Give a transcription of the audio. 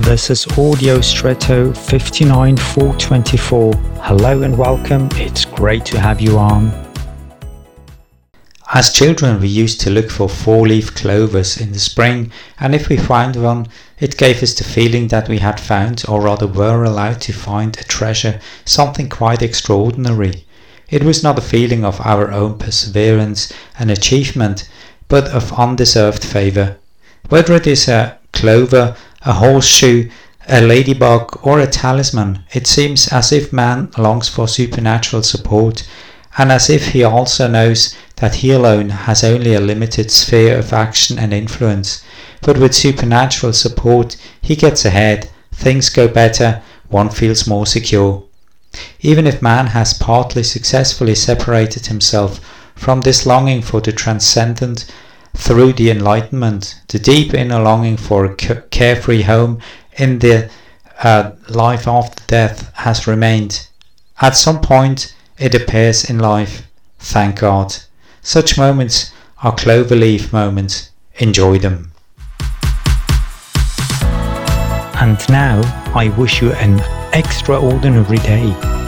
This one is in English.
This is Audio Stretto 59424. Hello and welcome. It's great to have you on. As children, we used to look for four leaf clovers in the spring, and if we found one, it gave us the feeling that we had found, or rather were allowed to find, a treasure, something quite extraordinary. It was not a feeling of our own perseverance and achievement, but of undeserved favour. Whether it is a clover, a horseshoe, a ladybug, or a talisman, it seems as if man longs for supernatural support, and as if he also knows that he alone has only a limited sphere of action and influence. But with supernatural support, he gets ahead, things go better, one feels more secure. Even if man has partly successfully separated himself from this longing for the transcendent through the enlightenment, the deep inner longing for a carefree home in the uh, life after death has remained. At some point, it appears in life. Thank God. Such moments are cloverleaf moments. Enjoy them. And now, I wish you an extraordinary day.